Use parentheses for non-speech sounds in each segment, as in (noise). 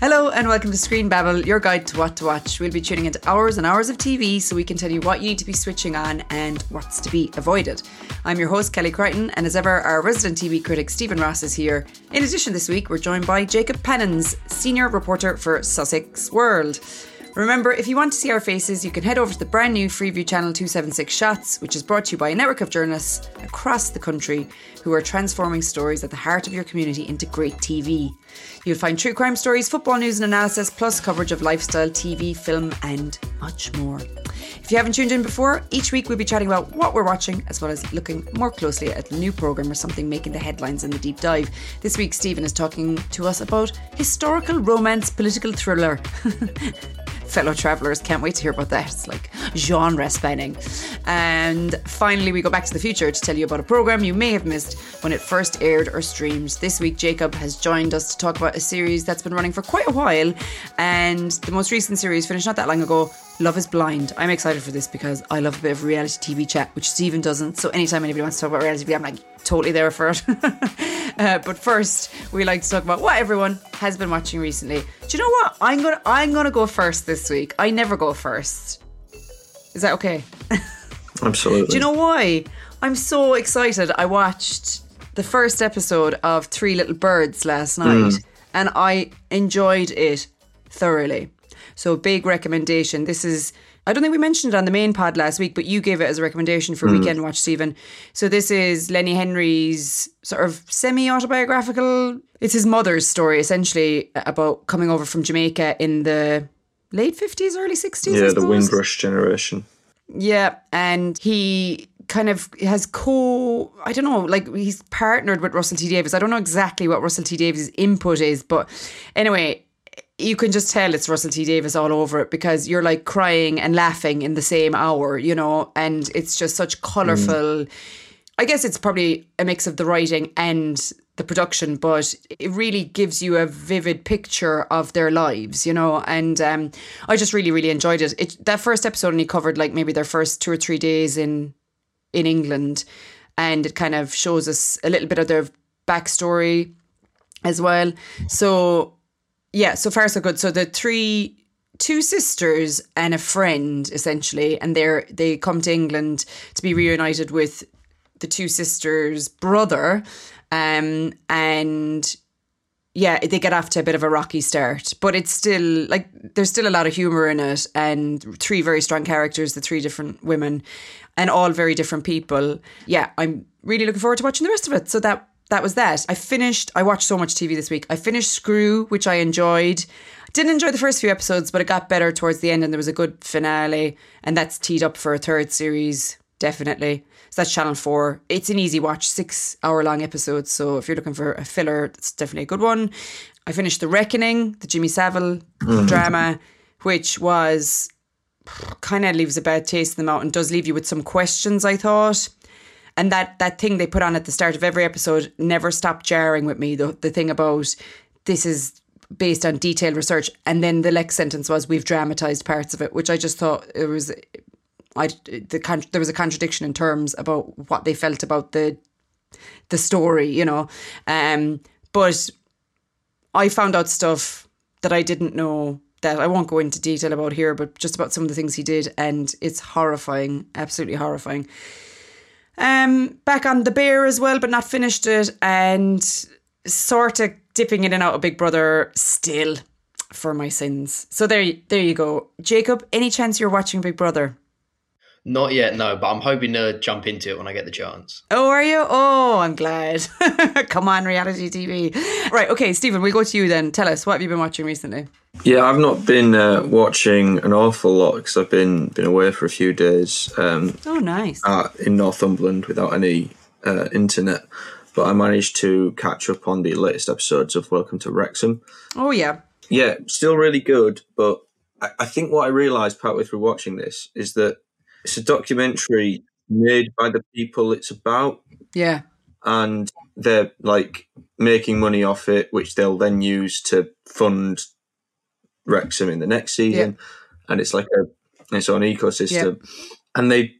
Hello and welcome to Screen Babble, your guide to what to watch. We'll be tuning into hours and hours of TV so we can tell you what you need to be switching on and what's to be avoided. I'm your host, Kelly Crichton, and as ever, our resident TV critic, Steven Ross, is here. In addition, this week, we're joined by Jacob Pannons, senior reporter for Sussex World. Remember, if you want to see our faces, you can head over to the brand new Freeview channel 276 Shots, which is brought to you by a network of journalists across the country who are transforming stories at the heart of your community into great TV. You'll find true crime stories, football news and analysis, plus coverage of lifestyle, TV, film, and much more. If you haven't tuned in before, each week we'll be chatting about what we're watching, as well as looking more closely at a new programme or something making the headlines in the deep dive. This week, Steven is talking to us about historical romance political thriller. (laughs) fellow travellers. Can't wait to hear about that. It's like genre spanning. And finally, we go back to the future to tell you about a programme you may have missed when it first aired or streamed. This week, Jacob has joined us to talk about a series that's been running for quite a while. And the most recent series finished not that long ago. Love is Blind. I'm excited for this because I love a bit of reality TV chat, which Steven doesn't. So anytime anybody wants to talk about reality TV, I'm like totally there for it. (laughs) uh, but first, we like to talk about what everyone has been watching recently. Do you know what? I'm gonna I'm gonna go first this week. I never go first. Is that okay? (laughs) Absolutely. Do you know why? I'm so excited. I watched the first episode of Three Little Birds last night, mm. and I enjoyed it thoroughly. So big recommendation. This is I don't think we mentioned it on the main pod last week, but you gave it as a recommendation for mm. weekend watch, Steven. So this is Lenny Henry's sort of semi autobiographical. It's his mother's story, essentially, about coming over from Jamaica in the late fifties, early sixties. Yeah, the Windrush generation. Yeah, and he kind of has co I don't know, like he's partnered with Russell T Davies. I don't know exactly what Russell T Davies' input is, but anyway, you can just tell it's Russell T Davies all over it because you're like crying and laughing in the same hour, you know, and it's just such colorful. Mm. I guess it's probably a mix of the writing and the production, but it really gives you a vivid picture of their lives, you know. And um, I just really, really enjoyed it. it. That first episode only covered like maybe their first two or three days in in England, and it kind of shows us a little bit of their backstory as well. So yeah, so far so good. So the three two sisters and a friend essentially and they're they come to England to be reunited with the two sisters brother um and yeah they get off to a bit of a rocky start. But it's still like there's still a lot of humor in it and three very strong characters the three different women and all very different people. Yeah i'm really looking forward to watching the rest of it. So that that was that. I finished, I watched so much TV this week. I finished Screw, which I enjoyed. Didn't enjoy the first few episodes, but it got better towards the end and there was a good finale. And that's teed up for a third series, definitely. So that's Channel 4. It's an easy watch, six hour long episodes. So if you're looking for a filler, it's definitely a good one. I finished The Reckoning, the Jimmy Savile mm. drama, which was kind of leaves a bad taste in the mouth and does leave you with some questions, I thought and that that thing they put on at the start of every episode never stopped jarring with me. The the thing about this is based on detailed research, and then the next sentence was we've dramatized parts of it, which I just thought it was. I the there was a contradiction in terms about what they felt about the the story, you know. Um, but I found out stuff that I didn't know that I won't go into detail about here, but just about some of the things he did, and it's horrifying, absolutely horrifying. Um, back on the bear as well, but not finished it, and sort of dipping in and out of Big Brother still for my sins. So there, there you go, Jacob. Any chance you're watching Big Brother? Not yet, no, but I'm hoping to jump into it when I get the chance. Oh, are you? Oh, I'm glad. (laughs) Come on, reality TV. Right, okay, Steven, we'll go to you then. Tell us, what have you been watching recently? Yeah, I've not been uh, watching an awful lot because I've been been away for a few days. Um, oh, nice. Uh, in Northumberland without any uh, internet, but I managed to catch up on the latest episodes of Welcome to Wrexham. Oh yeah, yeah, still really good. But I, I think what I realised partway through watching this is that it's a documentary made by the people it's about. Yeah, and they're like making money off it, which they'll then use to fund Wrexham in the next season, yeah. and it's like a its own ecosystem. Yeah. And they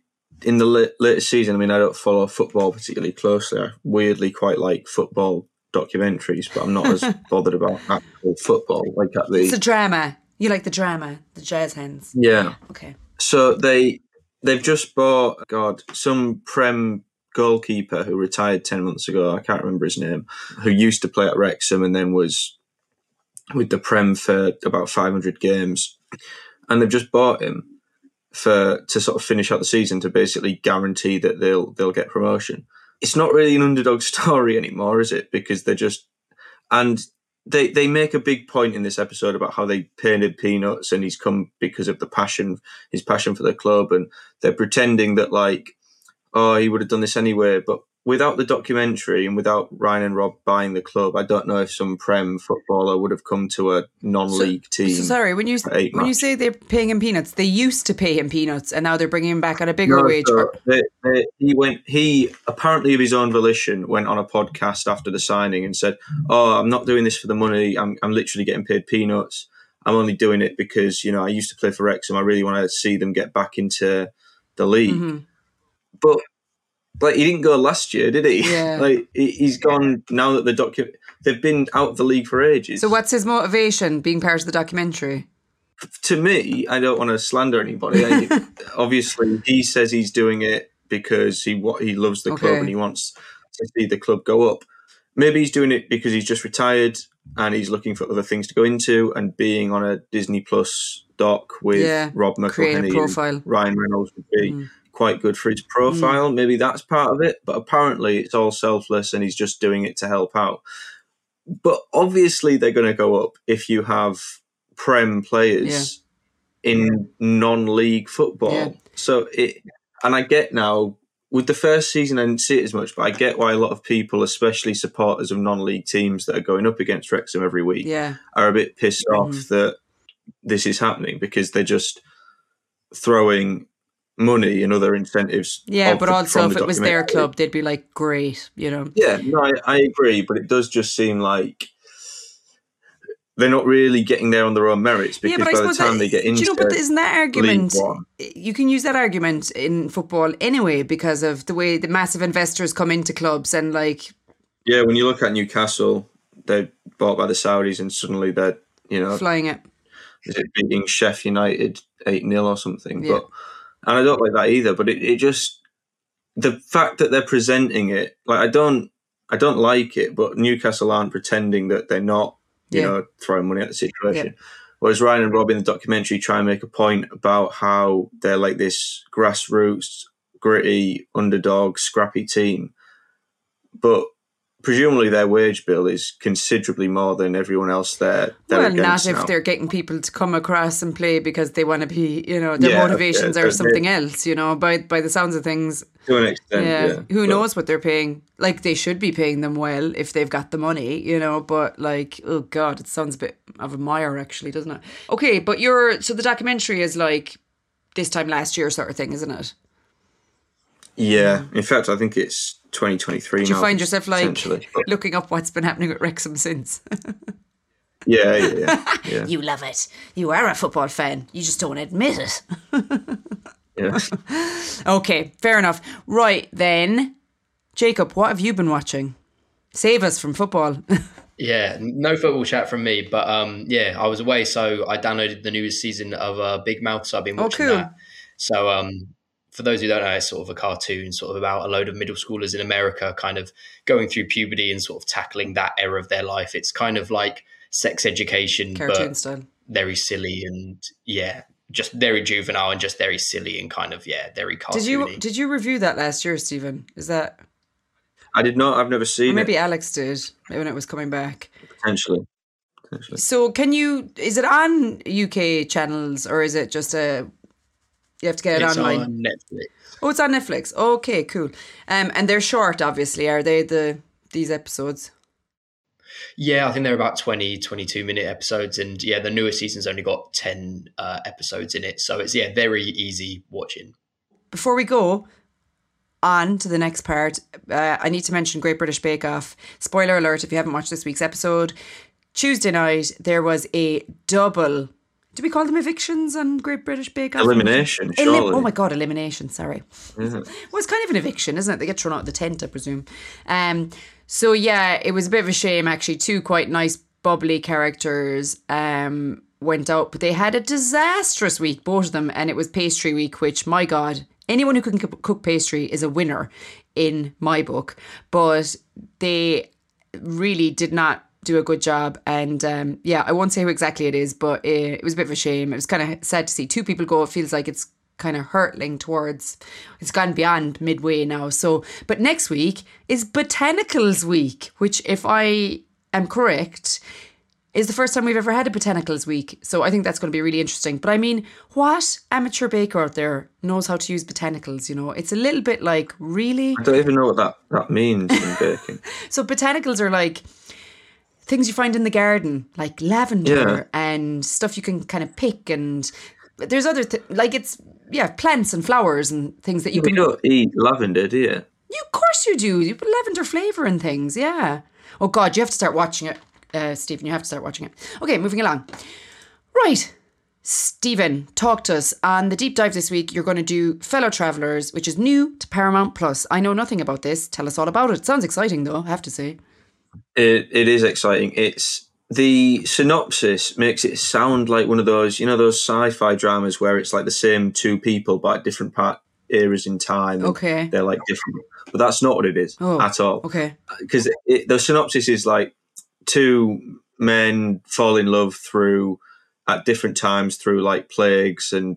in the latest season, I mean, I don't follow football particularly closely. I weirdly quite like football documentaries, but I'm not as (laughs) bothered about actual football. Like at the It's a drama. You like the drama, the jazz hands. yeah. Okay. So they they've just bought God some prem goalkeeper who retired ten months ago. I can't remember his name. Who used to play at Wrexham and then was with the prem for about five hundred games, and they've just bought him for to sort of finish out the season to basically guarantee that they'll they'll get promotion. It's not really an underdog (laughs) story anymore, is it? Because they're just and they they make a big point in this episode about how they painted peanuts and he's come because of the passion his passion for the club and they're pretending that like oh he would have done this anyway but without the documentary and without Ryan and Rob buying the club I don't know if some prem footballer would have come to a non-league team So sorry, when you when you say they're paying him peanuts, they used to pay him peanuts, and now they're bringing him back on a bigger No, wage. so they- they- he went. He apparently of his own volition went on a podcast after the signing and said, "Oh, I'm not doing this for the money. I'm I'm literally getting paid peanuts. I'm only doing it because you know I used to play for Wrexham. I really want to see them get back into the league." Mhm. But like he didn't go last year, did he? (laughs) Yeah. like he- he's gone now that the docu they've been out of the league for ages. So what's his motivation being part of the documentary? to me, I don't want to slander anybody. I, (laughs) obviously, he says he's doing it because he what he loves the club and he wants to see the club go up. Maybe he's doing it because he's just retired and he's looking for other things to go into. And being on a Disney Plus doc with Yeah, Rob McElhenney profile. and Ryan Reynolds would be Mm. Quite good for his profile. Maybe that's part of it. But apparently, it's all selfless and he's just doing it to help out. But obviously, they're going to go up if you have prem players in non-league football. Yeah. So it, and I get now with the first season, I didn't see it as much, but I get why a lot of people, especially supporters of non-league teams that are going up against Wrexham every week, Yeah, are a bit pissed off Mhm. that this is happening because they're just throwing money and other incentives. yeah, but the- also if it was their club, they'd be like, great, you know. Yeah, no, I, I agree, but it does just seem like they're not really getting there on their own merits because yeah, by the time that, they get into you know, but isn't that argument? You can use that argument in football anyway because of the way the massive investors come into clubs and like, yeah, when you look at Newcastle, they're bought by the Saudis and suddenly they're you know flying it. is it beating Sheff United eight 0 or something? Yeah. But and I don't like that either. But it, it just the fact that they're presenting it like I don't I don't like it. But Newcastle aren't pretending that they're not you Yeah. know throwing money at the situation. Whereas Ryan and Rob in the documentary try and make a point about how they're like this grassroots, gritty, underdog, scrappy team, but presumably their wage bill is considerably more than everyone else there. Well, not if now. they're getting people to come across and play because they want to be, you know, their Yeah, motivations yeah, are something else, you know, by by the sounds of things. to an extent. Yeah. Yeah, Who But- knows what they're paying? Like they should be paying them well if they've got the money, you know, but like, oh God, it sounds a bit of a mire actually, doesn't it? Okay, but you're so the documentary is like this time last year sort of thing, isn't it? Yeah, in fact, I think it's 2023 Do you now, find yourself like looking up what's been happening at Wrexham since? (laughs) yeah, yeah, yeah, yeah. you love it. You are a football fan. You just don't admit it. (laughs) yeah. (laughs) Okay, fair enough. Right then, Jacob, what have you been watching? Save us from football. Yeah, no football chat from me, but um, yeah, I was away, so I downloaded the newest season of uh, Big Mouth, so I've been watching Oh, watching cool. that. So um, for those who don't know, it's sort of a cartoon, sort of about a load of middle schoolers in America, kind of going through puberty and sort of tackling that era of their life. It's kind of like sex education, Cartoon but style. very silly and yeah, just very juvenile and just very silly and kind of yeah, very cartoony. Did you did you review that last year, Steven? Is that I did not. I've never or seen maybe it. Alex did when it was coming back? Potentially. Potentially. So can you? Is it on UK channels or is it just a? You have to get it it's online. on Netflix. Oh, it's on Netflix. Okay, cool. Um, and they're short, obviously. Are they the these episodes? Yeah, I think they're about 20, 22 minute episodes. And yeah, the newest season's only got 10 uh, episodes in it. So it's, yeah, very easy watching. Before we go on to the next part, uh, I need to mention Great British Bake Off. Spoiler alert if you haven't watched this week's episode. Tuesday night, there was a double. Do we call them evictions on Great British Bake Off? Elimination, Elim- oh my god, elimination. Sorry. (laughs) Well, it's kind of an eviction, isn't it? They get thrown out of the tent, I presume. Um, So yeah, it was a bit of a shame actually. Two quite nice bubbly characters um went out, but they had a disastrous week, both of them, and it was pastry week, which my god, anyone who can cook pastry is a winner in my book. But they really did not do a good job. And um, yeah, I won't say who exactly it is, but it, it was a bit of a shame. It was kind of sad to see two people go. It feels like it's kind of hurtling towards it's gone beyond midway now so but next week is botanicals week which if i am correct is the first time we've ever had a botanicals week so i think that's going to be really interesting but i mean what amateur baker out there knows how to use botanicals you know it's a little bit like really i don't even know what that that means in baking (laughs) so botanicals are like things you find in the garden like lavender yeah. and stuff you can kind of pick and there's other th- like it's yeah plants and flowers and things that you can. don't eat lavender, do you? You of course you do. You put lavender flavor in things. Yeah. Oh God, you have to start watching it, uh, Steven. You have to start watching it. Okay, moving along. Right. Steven, talk to us on the deep dive this week. You're going to do Fellow Travelers, which is new to Paramount Plus. I know nothing about this. Tell us all about it. it sounds exciting, though. I have to say. It it is exciting. It's the synopsis makes it sound like one of those, you know, those sci-fi dramas where it's like the same two people but at different part eras in time. Okay, they're like different, but that's not what it is oh, at all. Okay, because the synopsis is like two men fall in love through at different times through like plagues and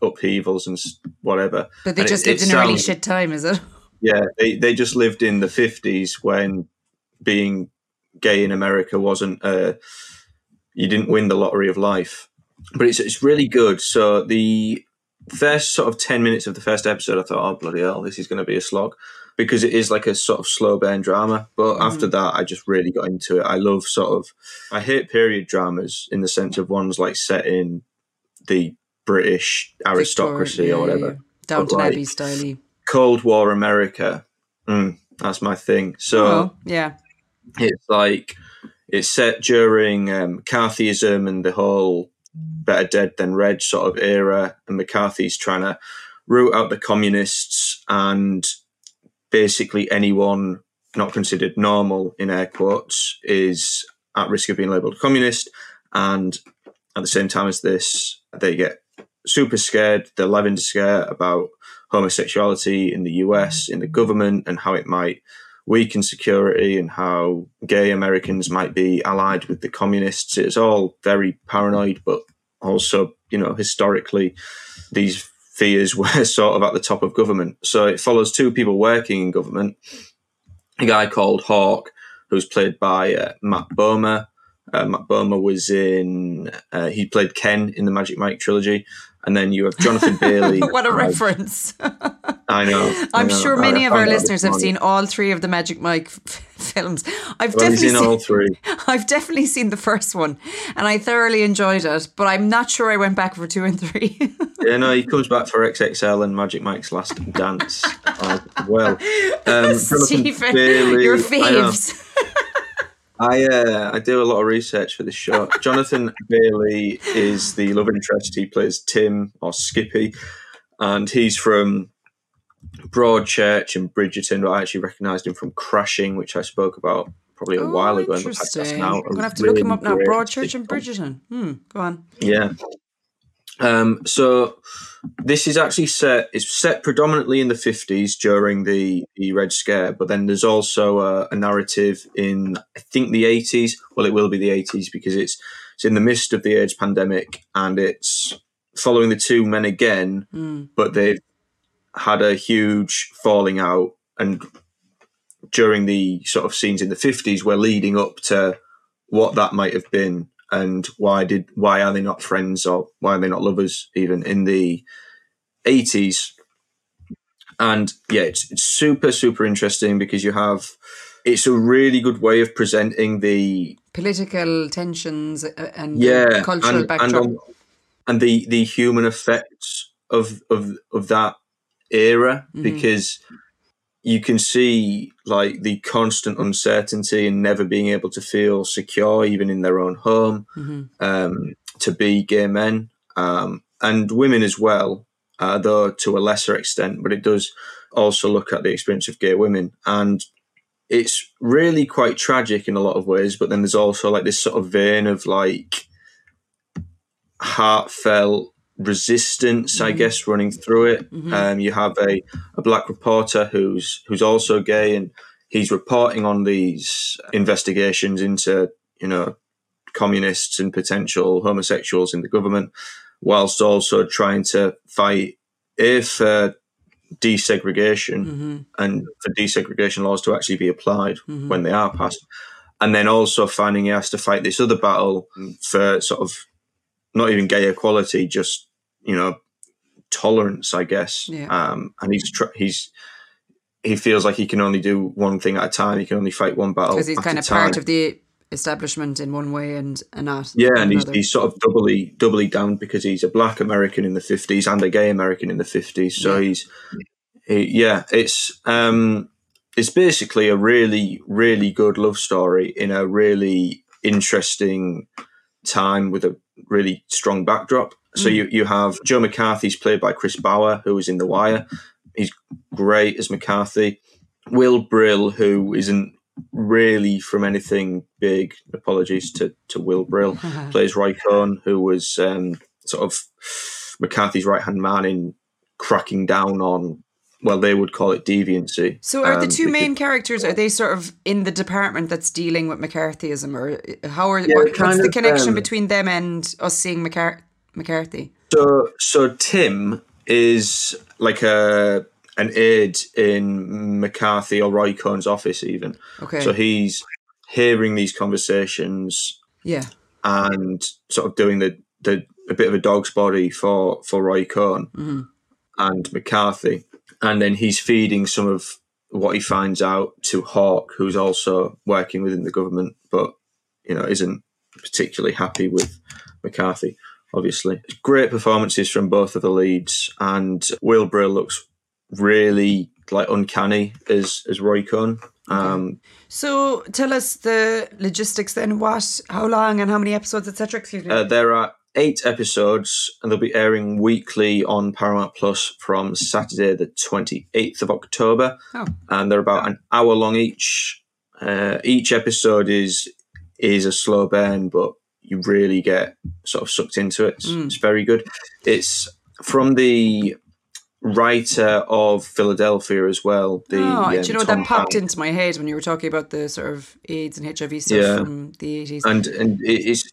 upheavals and whatever. But they and just it, lived it in sounds, a really shit time, is it? Yeah, they they just lived in the fifties when being gay in America wasn't uh, you didn't win the lottery of life. But it's it's really good. So the first sort of ten minutes of the first episode, I thought, oh bloody hell, this is going to be a slog because it is like a sort of slow burn drama. But mm. after that, I just really got into it. I love sort of I hate period dramas in the sense of ones like set in the British aristocracy Victoria, or whatever, yeah, yeah. Downton like, Abbey style. Cold War America. Mm, that's my thing. So oh, yeah, it's like it's set during um, McCarthyism and the whole better dead than red sort of era, and McCarthy's trying to root out the communists and basically anyone not considered normal in air quotes is at risk of being labelled communist. And at the same time as this, they get super scared. They're living scare about homosexuality in the US, in the government, and how it might weaken security and how gay Americans might be allied with the communists. It's all very paranoid, but also, you know, historically, these fears (laughs) were sort of at the top of government. So it follows two people working in government a guy called Hawk, who's played by uh, Matt Bomer. Uh, Matt Bomer was in, uh, he played Ken in the Magic Mike trilogy, and then you have Jonathan Bailey. (laughs) what a reference! I know. (laughs) I'm know. sure many I, of our listeners have seen all three of the Magic Mike f- (laughs) films. I've well, definitely seen all three. I've definitely seen the first one, and I thoroughly enjoyed it. But I'm not sure I went back for two and three. yeah, no, he comes back for XXL and Magic Mike's Last Dance. Uh, well, um, Steven, Bailey, your faves. I uh, I do a lot of research for this show. (laughs) Jonathan Bailey is the love interest. He plays Tim or Skippy, and he's from Broadchurch and Bridgerton. But I actually recognised him from Crashing, which I spoke about probably a oh, while ago in the podcast. Now, I'm gonna have to really look him up now. Broadchurch and Bridgerton. Hmm. Go on. Yeah. Um, so this is actually set. It's set predominantly in the fifties during the, the Red Scare, but then there's also a, a narrative in I think the eighties. Well, it will be the eighties because it's it's in the midst of the AIDS pandemic and it's following the two men again, mm. but they've had a huge falling out and during the sort of scenes in the 50s we're leading up to what that might have been and why did why are they not friends or why are they not lovers even in the 80s and yeah it's, it's super super interesting because you have it's a really good way of presenting the political tensions uh, and yeah cultural and, backdrop and, and, the the human effects of of of that era mm-hmm. because you can see like the constant uncertainty and never being able to feel secure even in their own home mm-hmm. um, to be gay men um, and women as well uh, though to a lesser extent but it does also look at the experience of gay women and it's really quite tragic in a lot of ways, but then there's also like this sort of vein of like heartfelt resistance, I guess, running through it. Um, you have a, a black reporter who's who's also gay, and he's reporting on these investigations into you know communists and potential homosexuals in the government, whilst also trying to fight if uh, desegregation and for desegregation laws to actually be applied when they are passed. And then also finding he has to fight this other battle for sort of not even gay equality, just you know tolerance, I guess. Yeah. Um, and he's tr- he's he feels like he can only do one thing at a time. He can only fight one battle Because he's kind of part of the establishment in one way and, and not. Yeah, and he's, he's sort of doubly doubly down because he's a black American in the fifties and a gay American in the fifties. So Yeah. he's he, yeah, it's um it's basically a really really good love story in a really interesting time with a really strong backdrop. So Mm. you you have Joe McCarthy's played by Chris Bauer, who was in The Wire. He's great as McCarthy. Will Brill, who isn't really from anything big. Apologies to, to Will Brill. (laughs) Plays Roy Cohn, who was um, sort of McCarthy's right hand man in cracking down on, well, they would call it deviancy. So are the Um, two because- main characters are they sort of in the department that's dealing with McCarthyism or how are Yeah, what, what's the connection um, between them and us seeing McCar- McCarthy? So, so Tim is like a an aide in McCarthy or Roy Cohn's office, even. Okay. So he's hearing these conversations yeah. and sort of doing the, the a bit of a dog's body for for Roy Cohn and McCarthy, and then he's feeding some of what he finds out to Hawk, who's also working within the government, but you know isn't particularly happy with McCarthy. Obviously, great performances from both of the leads, and Will Brill looks really like uncanny as as Roy Cohn. Um, So tell us the logistics then. What, how long, and how many episodes, etc. Excuse me. Uh, there are eight episodes, and they'll be airing weekly on Paramount Plus from Saturday, the 28th of October. Oh. And they're about an hour long each. Uh, each episode is is a slow burn, but you really get sort of sucked into it. It's, Mm. it's very good. It's from the writer of Philadelphia as well. The, oh, do um, you know Tom that popped Hanks. into my head when you were talking about the sort of AIDS and HIV stuff Yeah. from the eighties? and and it's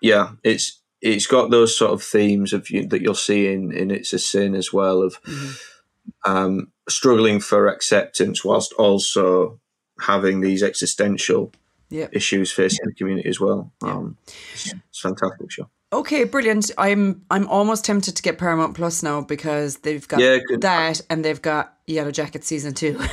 yeah, it's it's got those sort of themes of you, that you'll see in in It's a Sin as well of um, struggling for acceptance whilst also having these existential Yeah. issues facing the community as well. Um, it's, it's a fantastic show. Okay, brilliant. I'm I'm almost tempted to get Paramount Plus now because they've got Yeah, that and they've got Yellow Jacket season two. (laughs)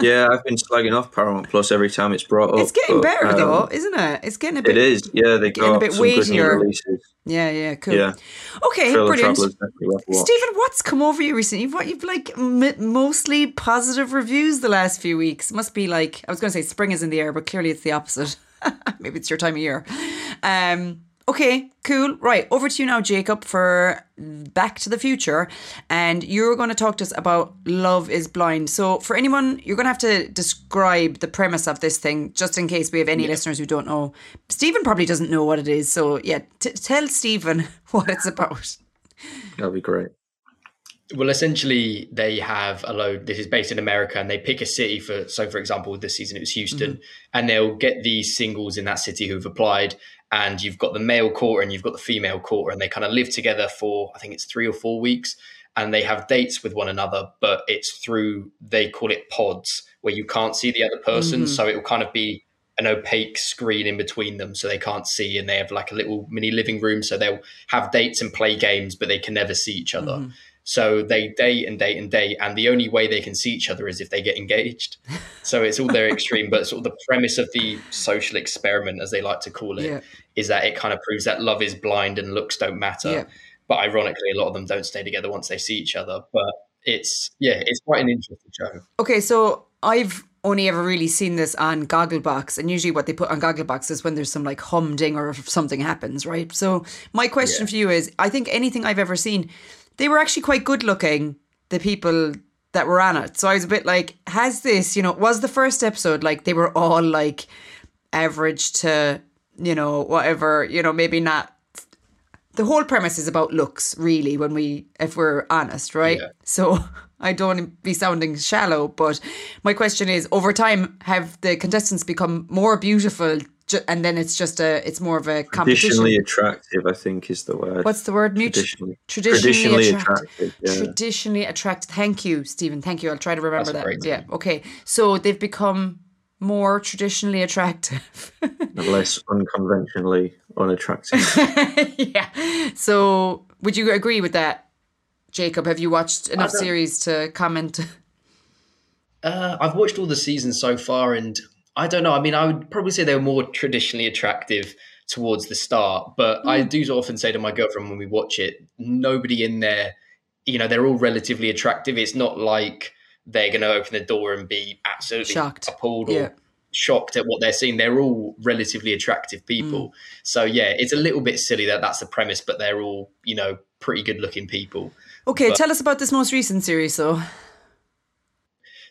Yeah, I've been slagging off Paramount Plus every time it's brought up. it's getting but, better um, though, isn't it? It's getting a bit. It is. Yeah, they Getting a got bit some good new weightier. releases. Yeah, yeah, cool. Yeah, Okay, Fellow brilliant. Travelers definitely worth a watch. Steven, what's come over you recently? You've, what, you've like m- mostly positive reviews the last few weeks. Must be like I was going to say spring is in the air, but clearly it's the opposite. (laughs) Maybe it's your time of year. Um, okay, cool. Right, over to you now, Jacob, for Back to the Future, and you're going to talk to us about Love Is Blind. So, for anyone, you're going to have to describe the premise of this thing, just in case we have any listeners who don't know. Steven probably doesn't know what it is, so yeah, t- tell Steven (laughs) what it's about. That'd be great. Well, essentially, they have a load. This is based in America, and they pick a city for. So, for example, this season it was Houston, mm-hmm. and they'll get these singles in that city who've applied. And you've got the male quarter and you've got the female quarter, and they kind of live together for I think it's three or four weeks, and they have dates with one another. But it's through they call it pods, where you can't see the other person, mm-hmm. so it will kind of be an opaque screen in between them so they can't see and they have like a little mini living room so they'll have dates and play games but they can never see each other mm-hmm. So they date and date and date and the only way they can see each other is if they get engaged so it's all very (laughs) extreme but sort of the premise of the social experiment as they like to call it, is Yeah. that it kind of proves that love is blind and looks don't matter Yeah. but ironically a lot of them don't stay together once they see each other but it's yeah it's quite an interesting show Okay, so I've only ever really seen this on Gogglebox, and usually what they put on Gogglebox is when there's some like humding or if something happens, right? So my question for you is: I think anything I've ever seen, they were actually quite good looking. The people that were on it. So I was a bit like, has this, you know, was the first episode like they were all like average to, you know, whatever, you know, maybe not. The whole premise is about looks, really, when we, if we're honest, right? Yeah. So (laughs) I don't want to be sounding shallow, but my question is over time, have the contestants become more beautiful? Ju- And then it's just a, it's more of a competition. Traditionally attractive, I think, is the word. What's the word? Mutu- traditionally? traditionally, Traditionally attractive. attractive, yeah. Traditionally attractive. Thank you, Steven. Thank you. I'll try to remember That's that. Yeah. Okay. So they've become more traditionally attractive. less unconventionally unattractive. (laughs) yeah. So would you agree with that, Jacob? Have you watched enough series to comment? Uh, I've watched all the seasons so far, and I don't know. I mean, I would probably say they were more traditionally attractive towards the start, but I Hmm. do often say to my girlfriend when we watch it, nobody in there, you know, they're all relatively attractive. It's not like they're going to open the door and be absolutely Shocked. appalled or Yeah. shocked at what they're seeing. They're all relatively attractive people. Hmm. So yeah, it's a little bit silly that that's the premise, but they're all you know pretty good looking people. Okay, But- tell us about this most recent series. So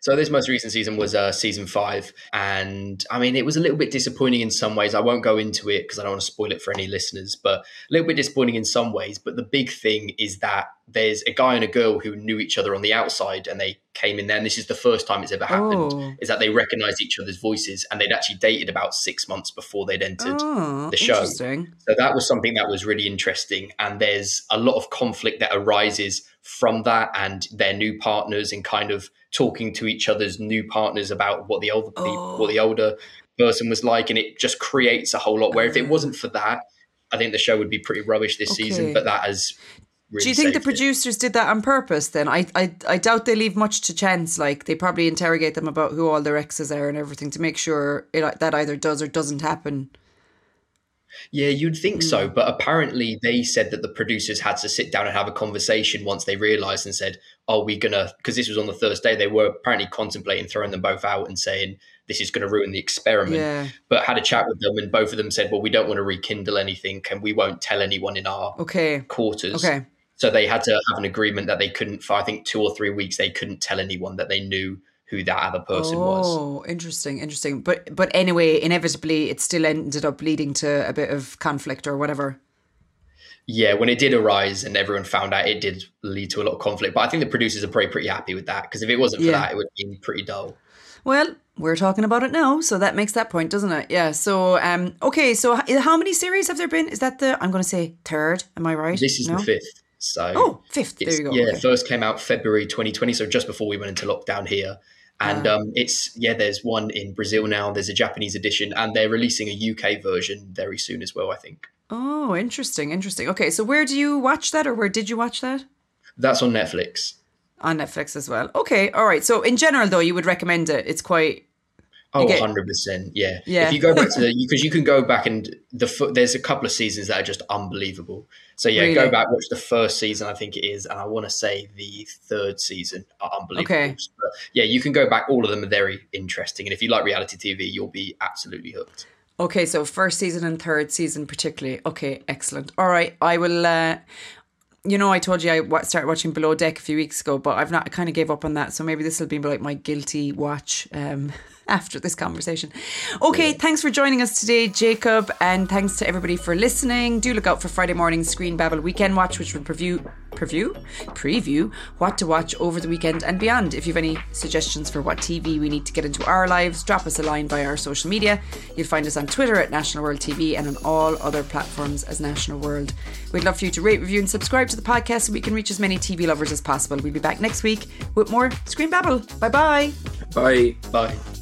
So this most recent season was uh, season five, and I mean it was a little bit disappointing in some ways. I won't go into it because I don't want to spoil it for any listeners, but a little bit disappointing in some ways. But the big thing is that there's a guy and a girl who knew each other on the outside, and they came in there. And this is the first time it's ever happened. Oh. Is that they recognised each other's voices, and they'd actually dated about six months before they'd entered oh, the show. interesting. So that was something that was really interesting. And there's a lot of conflict that arises from that and their new partners and kind of talking to each other's new partners about what the older people, Oh. what the older person was like. And it just creates a whole lot where if it uh-huh. wasn't for that, I think the show would be pretty rubbish this Okay. season. But that has really Do you think the saved it. producers did that on purpose? Then I, I I doubt they leave much to chance. Like they probably interrogate them about who all their exes are and everything to make sure it, that either does or doesn't happen. Yeah, you'd think Hmm. so, but apparently they said that the producers had to sit down and have a conversation once they realised and said, "Are we gonna?" Because this was on the Thursday, they were apparently contemplating throwing them both out and saying this is going to ruin the experiment. Yeah. But had a chat with them, and both of them said, "Well, we don't want to rekindle anything, and we won't tell anyone in our Okay. quarters." Okay. So they had to have an agreement that they couldn't, for I think two or three weeks, they couldn't tell anyone that they knew who that other person was. Oh, interesting, interesting. But but anyway, inevitably, it still ended up leading to a bit of conflict or whatever. Yeah, when it did arise and everyone found out, it did lead to a lot of conflict. But I think the producers are probably pretty happy with that because if it wasn't for Yeah. that, it would be pretty dull. Well, we're talking about it now, so that makes that point, doesn't it? Yeah. So, um, okay. So, how many series have there been? Is that the? I'm going to say third. Am I right? This is No? the fifth. So Oh, fifth. There you go. Yeah, okay. first came out February 2020, so just before we went into lockdown here. And Ah. um, it's yeah, there's one in Brazil now. There's a Japanese edition, and they're releasing a UK version very soon as well. I think Oh, interesting, interesting. Okay, so where do you watch that, or where did you watch that? that's on Netflix. On Netflix as well. Okay, all right. So, in general, though, you would recommend it. It's quite. Oh, get- 100%. Yeah. Yeah. If you go back to the, (laughs) because you can go back and the, there's a couple of seasons that are just unbelievable. So yeah, Really? go back, watch the first season, I think it is. And I want to say the third season are unbelievable. Okay. But yeah, you can go back. All of them are very interesting. And if you like reality TV, you'll be absolutely hooked. Okay, so first season and third season particularly. Okay, excellent. All right, I will. uh you know, I told you I started watching Below Deck a few weeks ago, but I've not. I kind of gave up on that. So maybe this will be like my guilty watch um, (laughs) after this conversation. Okay, thanks for joining us today, Jacob, and thanks to everybody for listening. Do look out for Friday morning Screen Babble Weekend Watch, which will preview preview preview what to watch over the weekend and beyond. If you have any suggestions for what TV we need to get into our lives, drop us a line via our social media. You'll find us on Twitter at National World TV and on all other platforms as National World. We'd love for you to rate, review, and subscribe to the podcast so we can reach as many TV lovers as possible. We'll be back next week with more Screen Babble. Bye bye. Bye. Bye.